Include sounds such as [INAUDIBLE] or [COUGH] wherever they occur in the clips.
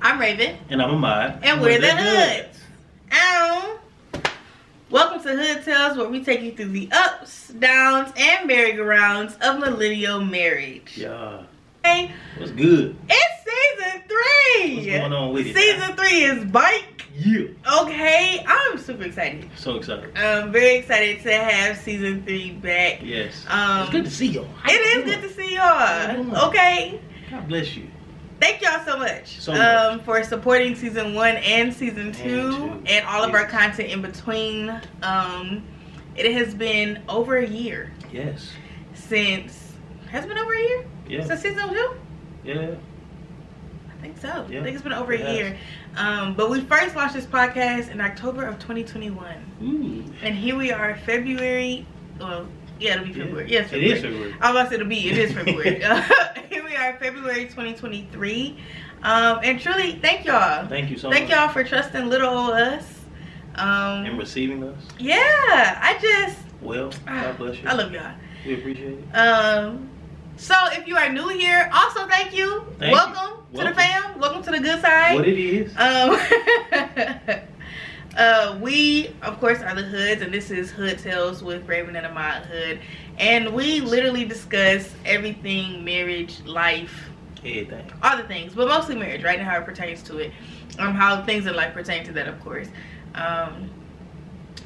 I'm Raven. And I'm Ahmad. And we're, we're the, the Hoods. Ow. Welcome to Hood Tales, where we take you through the ups, downs, and merry-go-rounds of millennial marriage. Yeah. Hey. What's good? It's season three. What's going on with it? Season three is bike. Yeah. Okay, I'm super excited. So excited. I'm very excited to have season three back. Yes. Um, it's good to see y'all. It is good to see y'all. Okay. God bless you. Thank y'all so much, so much. Um, for supporting season one and season two, and, two. and all yes. of our content in between. Um, it has been over a year. Yes. Since has it been over a year? Yeah. Since season two. Yeah. I think so. Yeah. I think it's been over it a has. year. Um, but we first launched this podcast in October of 2021. Ooh. And here we are, February. Well, yeah, it'll be February. Yeah. Yes, February. It is February. I was about to say it'll be. It is [LAUGHS] February. [LAUGHS] are, February 2023. Um, and truly, thank y'all. Thank you so thank much. Thank y'all for trusting little old us. Um, and receiving us. Yeah, I just. Well, God bless you. I love y'all. We appreciate it. Um, so if you are new here, also thank you. Thank Welcome you. to Welcome. the fam. Welcome to the good side. What it is. Um, [LAUGHS] [LAUGHS] uh, we, of course, are the Hoods, and this is Hood Tales with Raven and Ahmad Hood. And we literally discuss everything marriage, life, Everything. all the things, but mostly marriage, right? And how it pertains to it. Um, how things in life pertain to that, of course. Um,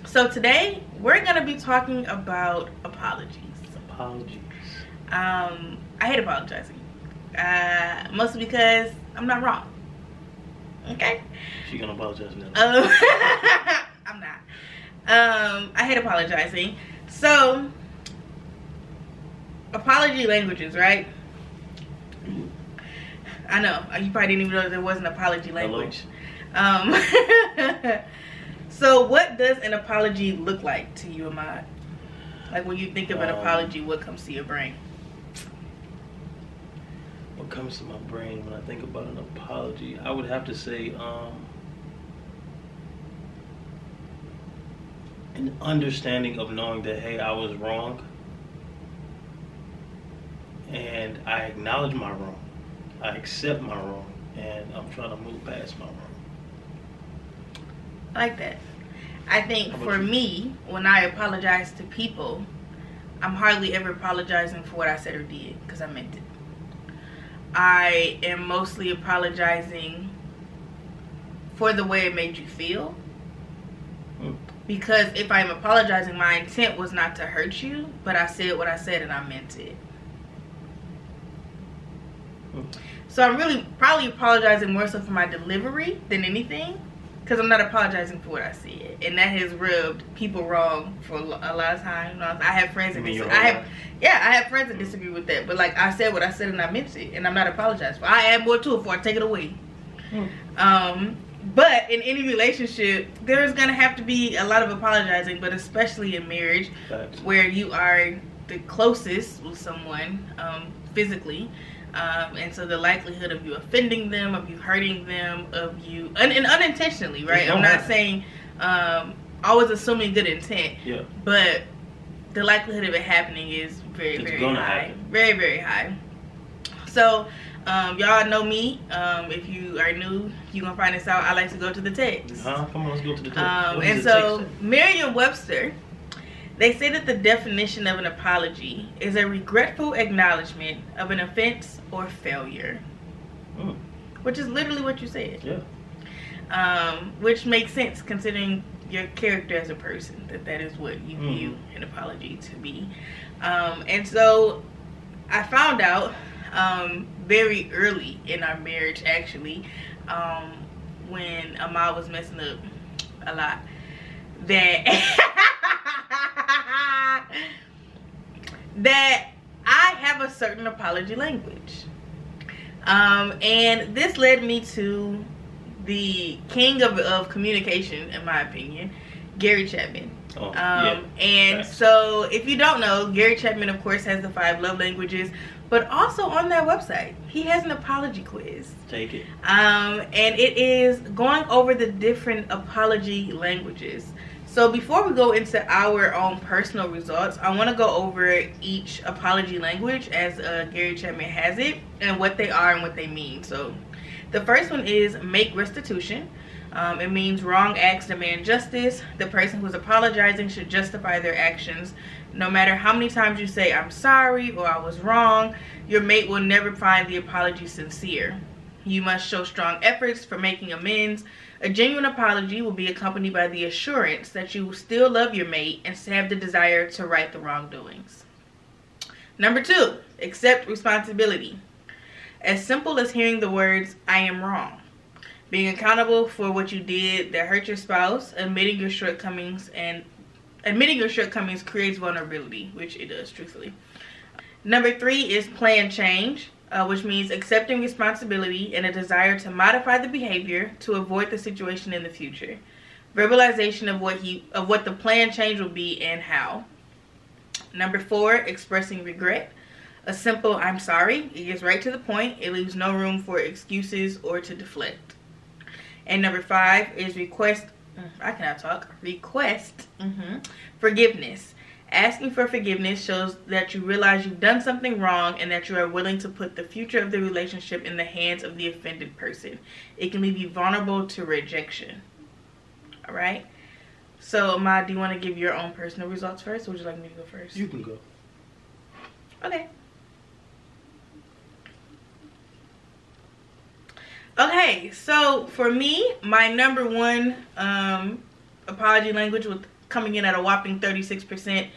so today, we're to be talking about apologies. Apologies. Um, I hate apologizing. Uh, mostly because I'm not wrong. Okay? She gonna apologize now. Um, [LAUGHS] I'm not. Um, I hate apologizing. So, apology languages, right? I know. You probably didn't even know there was an apology language. Um, [LAUGHS] so, what does an apology look like to you, Ahmad? Like when you think of an Um, apology, what comes to your brain? Comes to my brain when I think about an apology? I would have to say, um, an understanding of knowing that hey, I was wrong, and I acknowledge my wrong, I accept my wrong, and I'm trying to move past my wrong. I like that. I think for you? me, when I apologize to people, I'm hardly ever apologizing for what I said or did because I meant it. I am mostly apologizing for the way it made you feel. Because if I'm apologizing, my intent was not to hurt you, but I said what I said and I meant it. So I'm really probably apologizing more so for my delivery than anything. Because I'm not apologizing for what I said. And that has rubbed people wrong for a lot of time. You know, I have friends that disagree. I have, yeah, I have friends that disagree with that. But like I said what I said and I meant it. And I'm not apologizing for I add more to it before I take it away. Hmm. Um, but in any relationship, there's gonna have to be a lot of apologizing, but especially in marriage, Facts. where you are the closest with someone um, physically. Um, and so the likelihood of you offending them, of you hurting them, of you, and, and unintentionally, right? I'm not happen. saying um, always assuming good intent, Yeah. but the likelihood of it happening is very, It's very high. happen. Very, very high. So, um, y'all know me. Um, if you are new, you gonna find this out. I like to go to the text. Huh? Come on, let's go to the text. Um, and so? Merriam-Webster, they say that the definition of an apology is a regretful acknowledgement of an offense or failure, Hmm. which is literally what you said. Yeah. Um, which makes sense considering your character as a person. That that is what you Mhm. view an apology to be. Um, and so I found out um, very early in our marriage, actually, um, when Ahmad was messing up a lot, that [LAUGHS] that I have a certain apology language. Um, and this led me to the king of, of communication, in my opinion, Gary Chapman. Oh, Um, yeah. And Facts. so, if you don't know, Gary Chapman, of course, has the five love languages, but also on that website, he has an apology quiz. Take it. Um, and it is going over the different apology languages. So before we go into our own personal results, I want to go over each apology language as uh, Gary Chapman has it and what they are and what they mean. So The first one is make restitution. Um, it means wrong acts demand justice. The person who is apologizing should justify their actions. No matter how many times you say, I'm sorry or I was wrong, your mate will never find the apology sincere. You must show strong efforts for making amends. A genuine apology will be accompanied by the assurance that you still love your mate and have the desire to right the wrongdoings. Number two, accept responsibility. As simple as hearing the words, I am wrong. Being accountable for what you did that hurt your spouse, admitting your shortcomings, and admitting your shortcomings creates vulnerability, which it does, truthfully. Number three is plan change uh, which means accepting responsibility and a desire to modify the behavior to avoid the situation in the future. Verbalization of what he of what the plan change will be and how. Number four, expressing regret. A simple I'm sorry. It gets right to the point. It leaves no room for excuses or to deflect. And number five is request. Mm, I cannot talk. Request mm-hmm, forgiveness. Asking for forgiveness shows that you realize you've done something wrong and that you are willing to put the future of the relationship in the hands of the offended person. It can leave you vulnerable to rejection. All right? So, Ma, do you want to give your own personal results first, or would you like me to go first? You can go. Okay. Okay, so for me, my number one um, apology language with coming in at a whopping 36%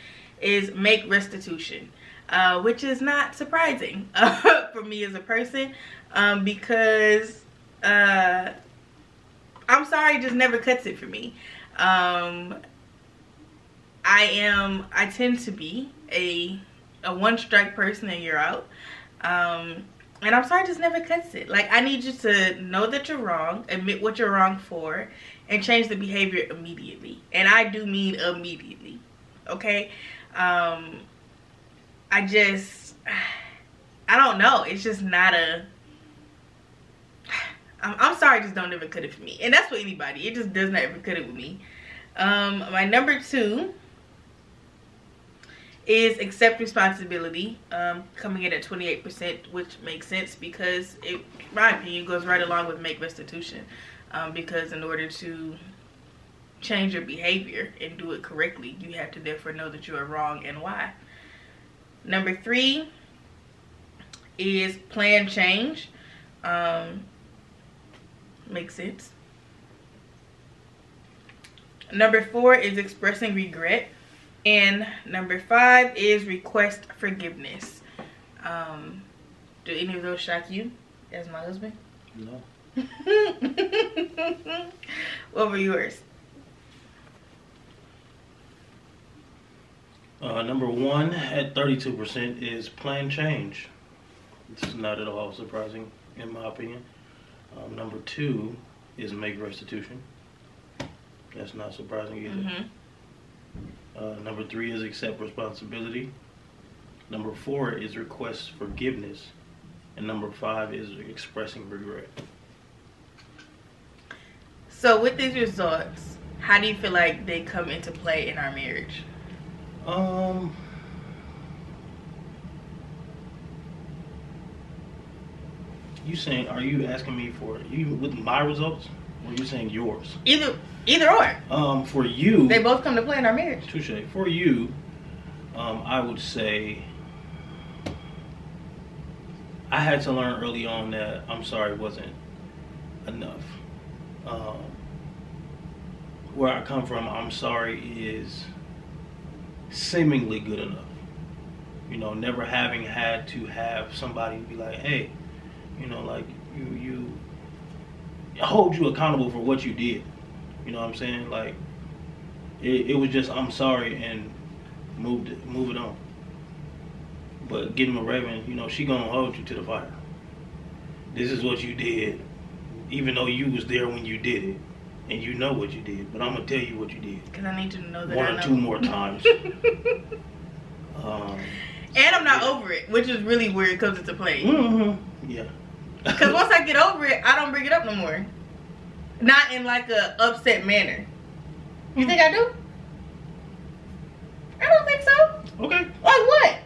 is make restitution. Uh, which is not surprising uh, [LAUGHS] for me as a person um, because uh, I'm sorry just never cuts it for me. Um, I am, I tend to be a, a one strike person and you're out. Um, and I'm sorry just never cuts it. Like I need you to know that you're wrong, admit what you're wrong for, and change the behavior immediately. And I do mean immediately. Okay? Um I just [SIGHS] I don't know. It's just not a [SIGHS] I'm, I'm sorry, just don't ever cut it for me. And that's for anybody. It just does not ever cut it with me. Um my number two is accept responsibility um, coming in at 28% which makes sense because it my opinion goes right along with make restitution um, because in order to change your behavior and do it correctly, you have to therefore know that you are wrong and why. Number three is plan change. Um, makes sense. Number four is expressing regret. And number five is request forgiveness. Um, do any of those shock you as my husband? No. What were yours? Uh, number one at 32% is plan change. This is not at all surprising, in my opinion. Um, number two is make restitution. That's not surprising either. Mm-hmm. Uh, number three is accept responsibility. Number four is request forgiveness. And number five is expressing regret. So with these results, how do you feel like they come into play in our marriage? Um. You saying? Are you asking me for you with my results, or you saying yours? Either, either or. Um, for you, They both come to play in our marriage. touche. For you, um, I would say I had to learn early on that I'm sorry wasn't enough. Um, where I come from, I'm sorry is seemingly good enough. You know, never having had to have somebody be like, hey, you know, like you you hold you accountable for what you did. You know what I'm saying? Like it, it was just I'm sorry and moved it, move it on. But getting a Raven, you know, she gonna hold you to the fire. This is what you did, even though you was there when you did it, and you know what you did. But I'm gonna tell you what you did Because I need to know that one or two more times. [LAUGHS] um, and I'm not over it, which is really where it comes into play. Mm-hmm. Yeah. [LAUGHS] Because once I get over it, I don't bring it up no more. Not in like a upset manner. You think I do? I don't think so. okay. Like what?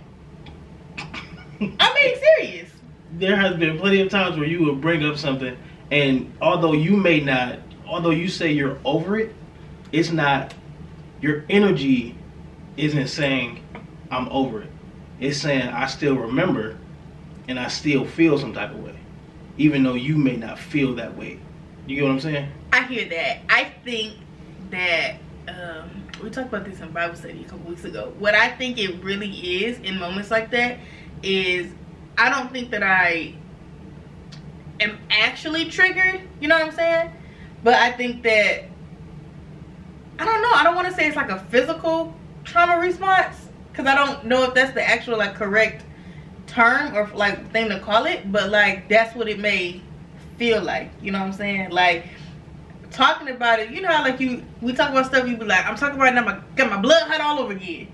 [LAUGHS] I'm being serious. there has been plenty of times where you would bring up something And although you may not, although you say you're over it, it's not. Your energy isn't saying I'm over it. It's saying I still remember, and I still feel some type of way, even though you may not feel that way. You get what I'm saying? I hear that. I think that um, we talked about this in Bible study a couple weeks ago. What I think it really is in moments like that is I don't think that I am actually triggered. You know what I'm saying? But I think that I don't know. I don't want to say it's like a physical trauma response because I don't know if that's the actual like correct term or like thing to call it. But like that's what it may feel like. You know what I'm saying? Like talking about it. You know how like you we talk about stuff. You be like, I'm talking about it. And I'm got my blood hot all over again.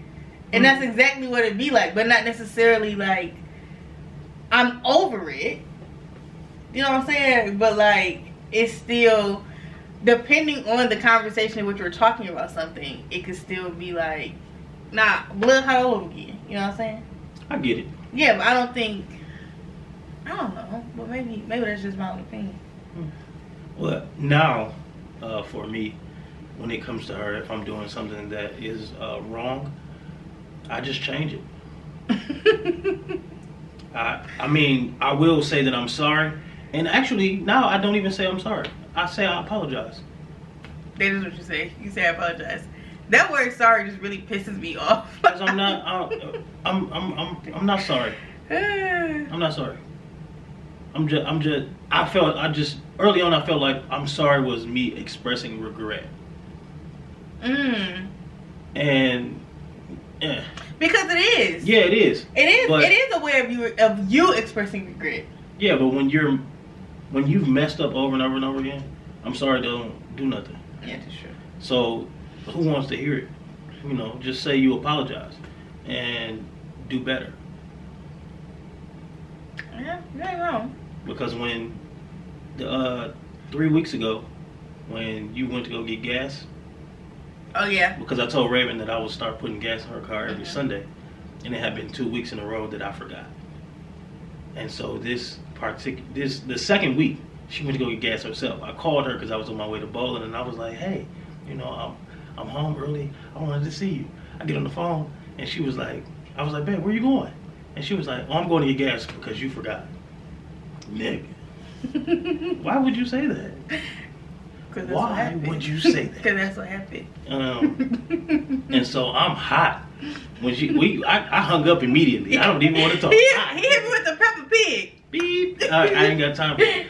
And that's Mm. exactly what it'd be like, but not necessarily like I'm over it. You know what I'm saying? But like it's still depending on the conversation in which we're talking about something, it could still be like, nah, blood hot all over again. You know what I'm saying? I get it. Yeah, but I don't think I don't know. But maybe maybe that's just my own opinion. Well, now, uh, for me, when it comes to her, if I'm doing something that is uh, wrong, I just change it. [LAUGHS] I, I mean, I will say that I'm sorry, and actually now I don't even say I'm sorry. I say I apologize. That is what you say. You say I apologize. That word sorry just really pisses me off. [LAUGHS] Because I'm not, I, I'm, I'm, I'm, I'm not sorry. [SIGHS] I'm not sorry. I'm just, I'm just, I felt, I just, early on, I felt like I'm sorry was me expressing regret. mm. And, yeah, Because it is. yeah, it is. It is. But- it is a way of you of you expressing regret. Yeah, but when you're, when you've messed up over and over and over again, I'm sorry, don't do nothing. Yeah, that's true. So, who wants to hear it? You know, just say you apologize and do better. Yeah, you ain't wrong. Because when, the, uh, three weeks ago, when you went to go get gas, Oh yeah. because I told Raven that I would start putting gas in her car every Mhm. Sunday, and it had been two weeks in a row that I forgot. And so this partic- this the second week, she went to go get gas herself. I called her because I was on my way to bowling, and I was like, "Hey, you know, I'm I'm home early. I wanted to see you." I get on the phone, and she was like, "I was like, babe, where you going?" And she was like, "Oh, I'm going to get gas because you forgot." Nigga, [LAUGHS] why would you say that? Why would you say that? [LAUGHS] Because that's what happened. Um, [LAUGHS] and so I'm hot. When she we I, I hung up immediately. I don't even want to talk. He, he hit me with the Peppa Pig. Beep. I, I ain't got time for it.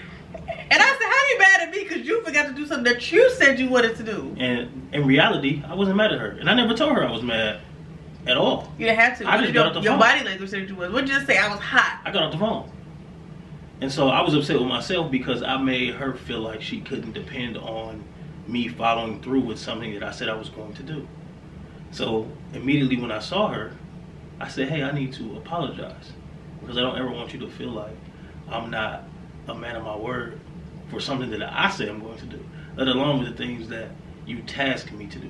And I said, how you mad at me because you forgot to do something that you said you wanted to do? And in reality, I wasn't mad at her, and I never told her I was mad at all. You didn't have to. I just did got your, off the your phone. Your body language said you was. What did you just say? I was hot. I got off the phone, and so I was upset with myself because I made her feel like she couldn't depend on me following through with something that I said I was going to do. So immediately when I saw her, I said, "Hey, I need to apologize because I don't ever want you to feel like I'm not a man of my word for something that I say I'm going to do, let alone with the things that you task me to do."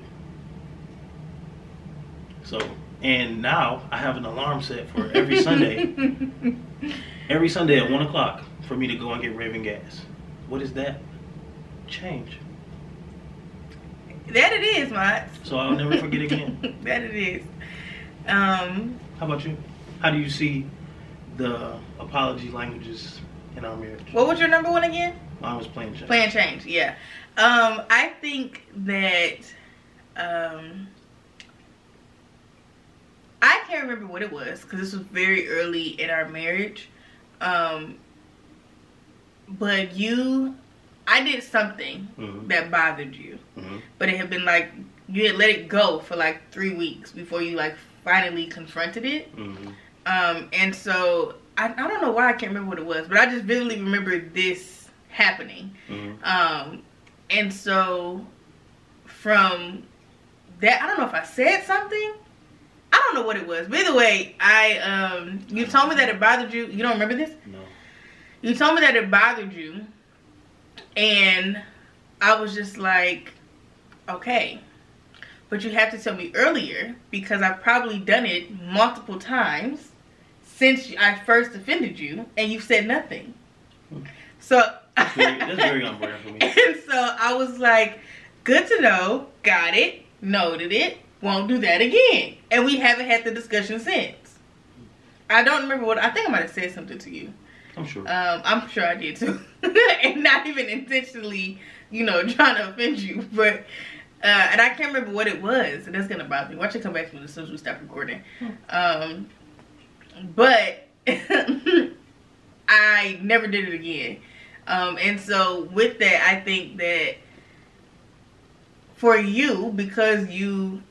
So, and now I have an alarm set for every Sunday, [LAUGHS] every Sunday at one o'clock for me to go and get Raven gas. What is that? Change. that it is, Mats. So I'll never forget again. [LAUGHS] that it is. Um, How about you? How do you see the apology languages in our marriage? what was your number one again? Mine was plain change. Plan change, yeah. Um, I think that um, I can't remember what it was because this was very early in our marriage. Um, but you, I did something Mhm. that bothered you, Mhm. but it had been like you had let it go for like three weeks before you like finally confronted it. Mhm. Um, and so I, I don't know why I can't remember what it was, but I just vividly remember this happening. Mhm. Um, and so from that, I don't know if I said something. I don't know what it was, but either way, I um, you told me that it bothered you. You don't remember this? No. You told me that it bothered you, and I was just like, okay. But you have to tell me earlier because I've probably done it multiple times since I first offended you, and you said nothing. Hmm. So That's very, that's very [LAUGHS] for me. And so I was like, good to know, got it, noted it, won't do that again. And we haven't had the discussion since. I don't remember what I think I might have said something to you. I'm sure. Um, I'm sure I did too, [LAUGHS] and not even intentionally, you know, [LAUGHS] trying to offend you. But uh, and I can't remember what it was, and that's gonna bother me. Watch it come back to me as soon as we stop recording. Um, but [LAUGHS] I never did it again. Um, and so with that, I think that for you, because you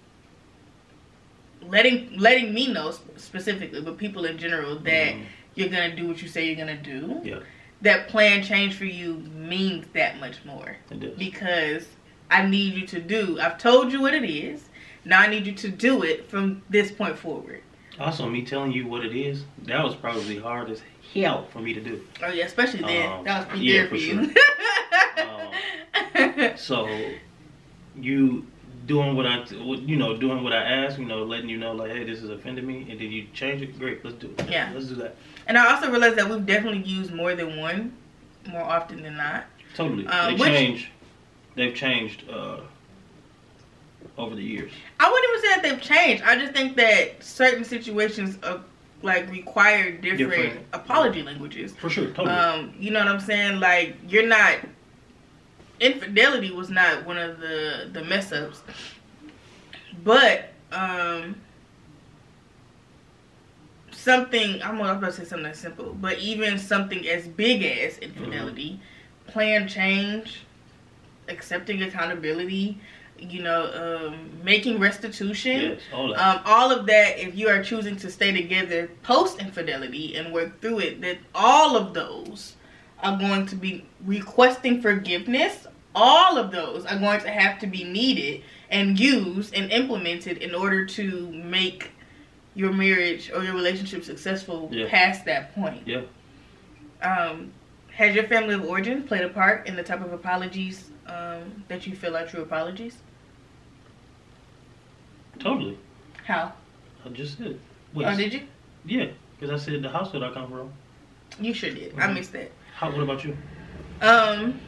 letting letting me know specifically, but people in general that Mhm. you're gonna do what you say you're gonna do. Yeah. That plan change for you means that much more It does. because I need you to do. I've told you what it is. Now I need you to do it from this point forward. Also, me telling you what it is, that was probably hard as hell for me to do. Oh yeah, especially then. Um, that was pretty yeah, good for, you. [LAUGHS] So, you doing what I, you know, doing what I asked, you know, letting you know, like, hey, this is offending me, and then you change it. Great, let's do it. Yeah. let's do that. and I also realized that we've definitely used more than one, more often than not. Totally. Um, they which- changed. They've changed uh, over the years. I wouldn't even say that they've changed. I just think that certain situations uh, like require different, Different. apology languages. For sure. Totally. Um, you know what I'm saying? Like you're not infidelity was not one of the the mess ups, but um, something I'm about to say something that's simple, but even something as big as infidelity, plan change, accepting accountability, you know, um, making restitution yes, all um, all of that if you are choosing to stay together post infidelity and work through it that all of those are going to be requesting forgiveness all of those are going to have to be needed and used and implemented in order to make your marriage or your relationship successful Yeah. past that point yeah. um, has your family of origin played a part in the type of apologies um, that you feel are true apologies Totally. how I just said. Wait, oh did you Yeah, because I said the house that I come from. You sure did. I Mhm. missed that. How? What about you? Um,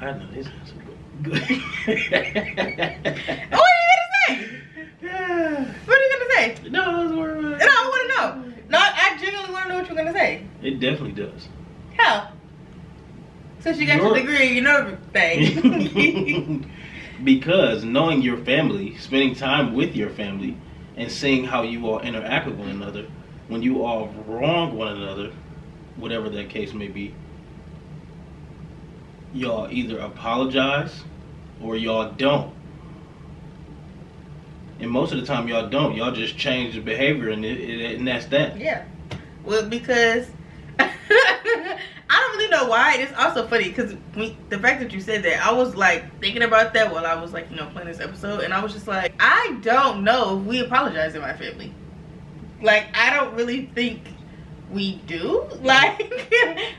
I know this answer. Good. [LAUGHS] [LAUGHS] what are you gonna say? Yeah. What are you gonna say? no, that's where. No, I want to know. No, I genuinely want to know what you're gonna say. It definitely does. Since you got your degree, you know everything. [LAUGHS] because knowing your family, spending time with your family, and seeing how you all interact with one another, when you all wrong one another, whatever that case may be, y'all either apologize or y'all don't. And most of the time, y'all don't. Y'all just change the behavior, and, it, it, and that's that. yeah. Well, because I don't really know why. It's also funny because the fact that you said that, I was like thinking about that while I was like you know playing this episode, and I was just like, I don't know if we apologize in my family. Like, I don't really think we do. [LAUGHS] Like,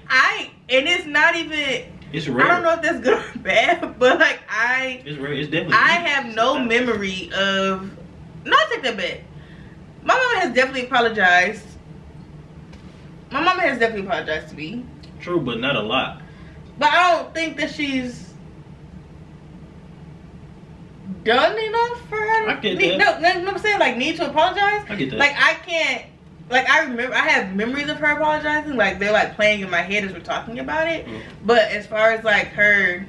I and it's not even. It's rare. I don't know if that's good or bad, [LAUGHS] but like I It's rare. It's definitely. I have no memory of not take that back. My mama has definitely apologized. My mama has definitely apologized to me. True, but not a lot. But I don't think that she's done enough for her. I get need, that. No, no, no, I'm saying like need to apologize. I get that. Like I can't. Like I remember, I have memories of her apologizing. Like they're like playing in my head as we're talking about it. Mm. But as far as like her,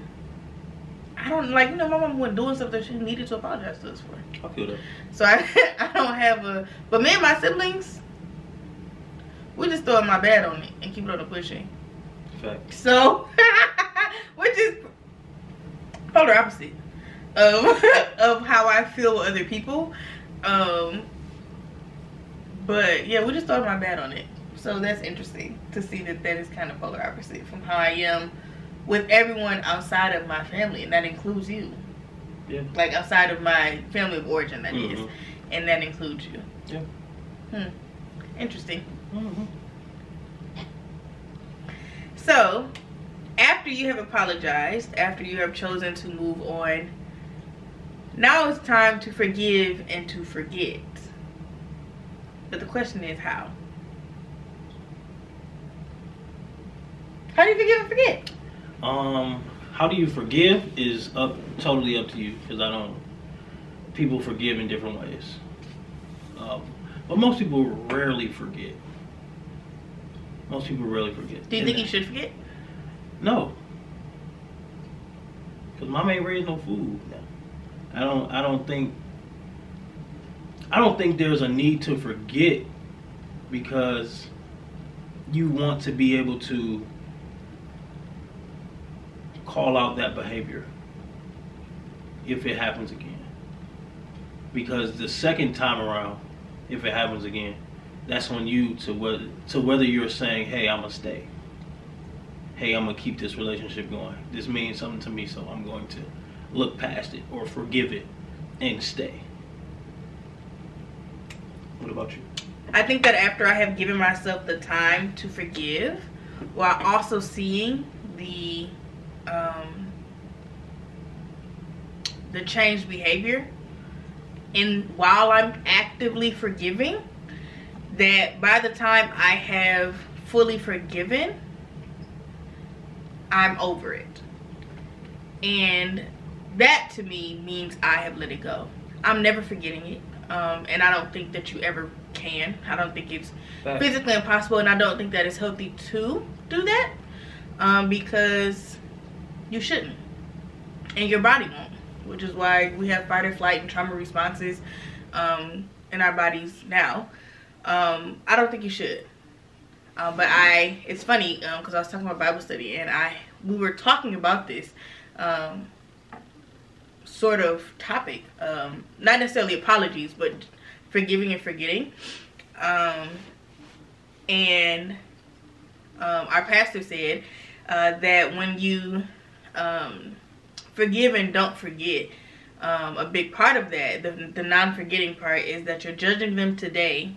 I don't like you know my mom wasn't doing stuff that she needed to apologize to us for. I feel that. So I [LAUGHS] I don't have a. But me and my siblings, we just throw my bad on it and keep it on the pushing. Fact. So, [LAUGHS] which is polar opposite of [LAUGHS] of how I feel with other people. Um, but yeah, we just throw my bad on it. So that's interesting to see that that is kind of polar opposite from how I am with everyone outside of my family, and that includes you. Yeah. Like outside of my family of origin, that is, Mhm. and that includes you. Yeah. Hmm. Interesting. Mm-hmm. So, after you have apologized, after you have chosen to move on, now it's time to forgive and to forget. But the question is how? How do you forgive and forget? Um, how do you forgive is up totally up to you because I don't. People forgive in different ways, um, but most people rarely forget. Most people rarely forget. Do you think you should forget? No, because mom ain't raised no food. I don't. I don't think. I don't think there's a need to forget because you want to be able to call out that behavior if it happens again. Because the second time around, if it happens again, that's on you to whether to whether you're saying, "Hey, I'm gonna stay." Hey, I'm gonna keep this relationship going. This means something to me, so I'm going to look past it or forgive it and stay. What about you? I think that after I have given myself the time to forgive, while also seeing the um, the changed behavior, and while I'm actively forgiving, that by the time I have fully forgiven, I'm over it, and that to me means I have let it go. I'm never forgetting it. Um, and I don't think that you ever can. I don't think it's physically impossible, and I don't think that it's healthy to do that um, because you shouldn't, and your body won't. Which is why we have fight or flight and trauma responses um, in our bodies now. Um, I don't think you should. Um, but I, it's funny because I was talking about Bible study, and I we were talking about this. Um, sort of topic. Um, not necessarily apologies, but forgiving and forgetting. Um, and um, our pastor said uh, that when you um, forgive and don't forget, um, a big part of that, the, the non forgetting part, is that you're judging them today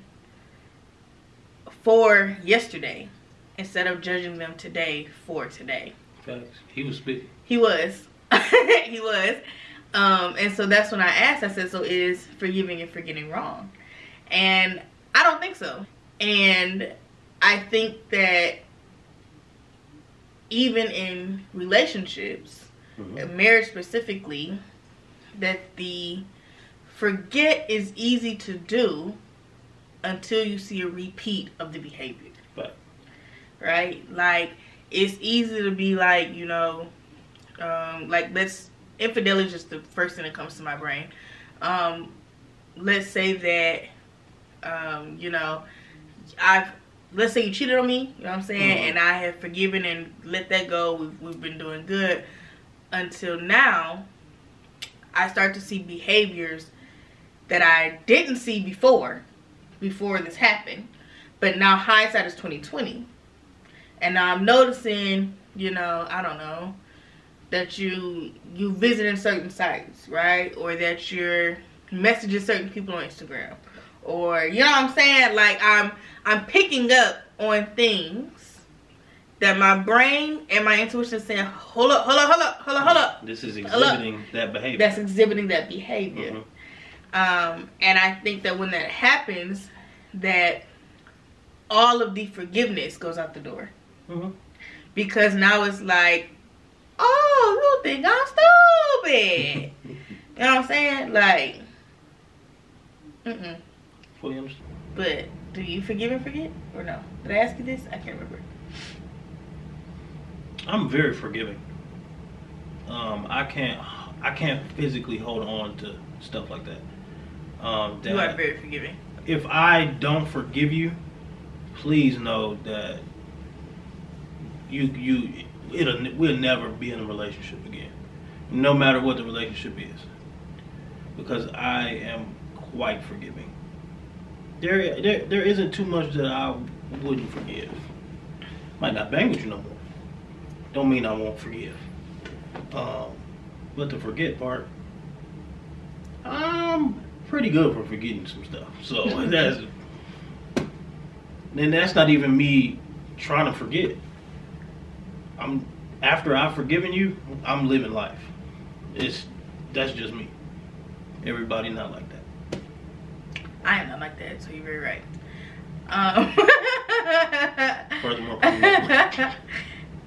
for yesterday instead of judging them today for today. Facts. He was speaking. He was. [LAUGHS] he was. Um, and so that's when I asked, I said, so is forgiving and forgetting wrong? And I don't think so. And I think that even in relationships, Mhm. marriage specifically, that the forget is easy to do until you see a repeat of the behavior. Right. Right? Like, it's easy to be like, you know, um, like let's infidelity is just the first thing that comes to my brain. Um, let's say that um, you know, I've let's say you cheated on me, you know what I'm saying, Mhm. and I have forgiven and let that go. We've we've been doing good until now. I start to see behaviors that I didn't see before, before this happened. But now hindsight is twenty twenty, and now I'm noticing, you know, I don't know, that you you visiting certain sites, right, or that you're messaging certain people on Instagram, or you know what I'm saying? Like I'm I'm picking up on things that my brain and my intuition is saying, hold up, hold up, hold up, hold up, hold up. This is exhibiting that behavior. That's exhibiting that behavior. Mhm. Um, and I think that when that happens, that all of the forgiveness goes out the door Mhm. because now it's like, oh, you think I'm stupid? [LAUGHS] you know what I'm saying? Like, mm-mm. Fully understand. But do you forgive and forget or no? Did I ask you this? I can't remember. I'm very forgiving. Um, I can't. I can't physically hold on to stuff like that. Um, that You are very forgiving. if I don't forgive you, please know that you you it'll we'll never be in a relationship again, no matter what the relationship is, because I am quite forgiving. There there there isn't too much that I wouldn't forgive. Might not bang with you no more. Don't mean I won't forgive. Um, but the forget part, I'm pretty good for forgetting some stuff. So [LAUGHS] that's then that's not even me trying to forget. I'm after I've forgiven you, I'm living life. It's that's just me. Everybody not like that. I am not like that, so you're very right. Um, Furthermore, [LAUGHS]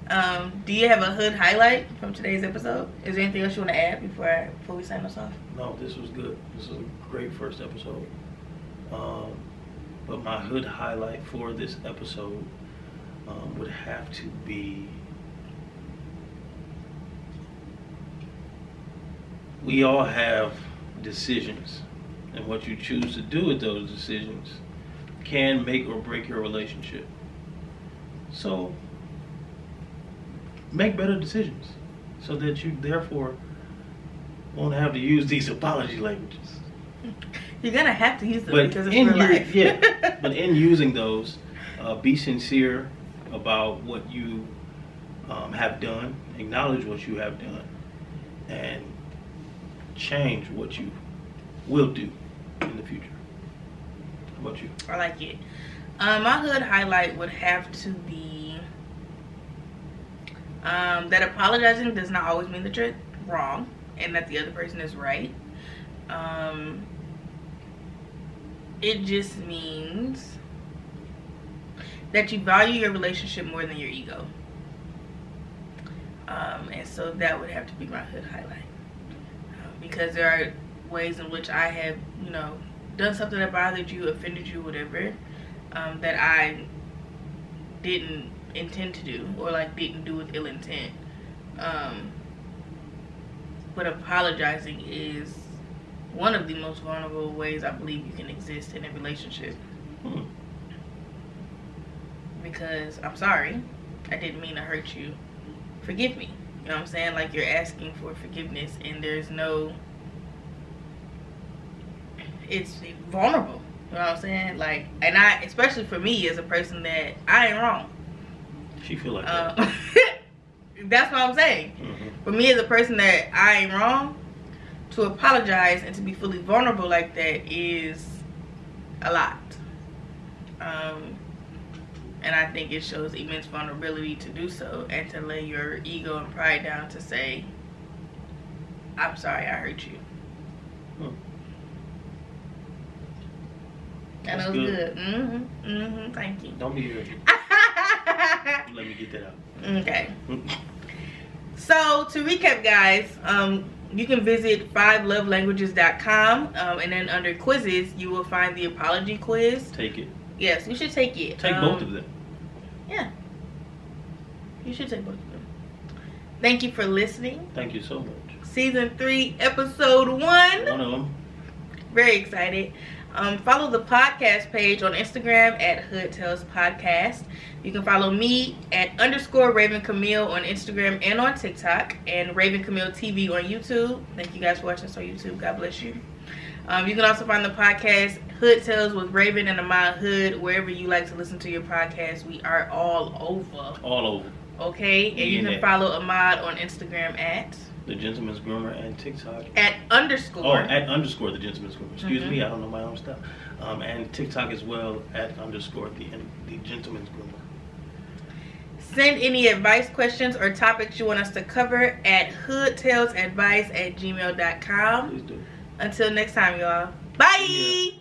Um, do you have a hood highlight from today's episode? Is there anything else you want to add before I, before we sign us off? No, this was good. This was a great first episode. Um, but my hood highlight for this episode um, would have to be we all have decisions, and what you choose to do with those decisions can make or break your relationship. So, make better decisions so that you therefore won't have to use these apology languages. You're gonna have to use them But because it's in your- life. yeah, [LAUGHS] but in using those, uh, be sincere about what you um, have done, acknowledge what you have done, and change what you will do in the future. How about you? I like it. Um, my hood highlight would have to be um, that apologizing does not always mean that you're wrong and that the other person is right. Um, it just means that you value your relationship more than your ego. Um, and so that would have to be my hood highlight. Um, because there are ways in which I have, you know, done something that bothered you, offended you, whatever, um, that I didn't intend to do or like didn't do with ill intent. Um, but apologizing is one of the most vulnerable ways I believe you can exist in a relationship. Hmm. Because I'm sorry, I didn't mean to hurt you. Forgive me. You know what I'm saying? Like you're asking for forgiveness and there's no it's vulnerable. You know what I'm saying? Like, and I, especially for me as a person that I ain't wrong. She feel like that. Um, [LAUGHS] that's what I'm saying. Mhm. For me as a person that I ain't wrong, to apologize and to be fully vulnerable like that is a lot. Um, and I think it shows immense vulnerability to do so and to lay your ego and pride down to say, I'm sorry I hurt you. Hmm. It was good. good. Mm-hmm. Mm-hmm. Thank you. Don't be irritated. [LAUGHS] Let me get that out. okay. So to recap, guys, um, you can visit fivelovelanguages.com, um, and then under quizzes, you will find the apology quiz. Take it. Yes, you should take it. Take Um, both of them. Yeah, you should take both of them. Thank you for listening. Thank you so much. Season three, episode one. One of them. Very excited. Um, follow the podcast page on Instagram at Hood Tales Podcast. You can follow me at underscore Raven Camille on Instagram and on TikTok, and Raven Camille TV on YouTube. Thank you guys for watching us on YouTube. God bless you. Um, you can also find the podcast Hood Tales with Raven and Ahmad Hood wherever you like to listen to your podcast. We are all over. All over. Okay, and you can follow Ahmad on Instagram at The Gentleman's Groomer and TikTok. at underscore. Oh, at underscore the Gentleman's Groomer. Excuse Mhm. me, I don't know my own stuff. Um, and TikTok as well at underscore the the Gentleman's Groomer. Send any advice, questions, or topics you want us to cover at hoodtalesadvice at gmail.com. Please do. Until next time, y'all. Bye! Yeah.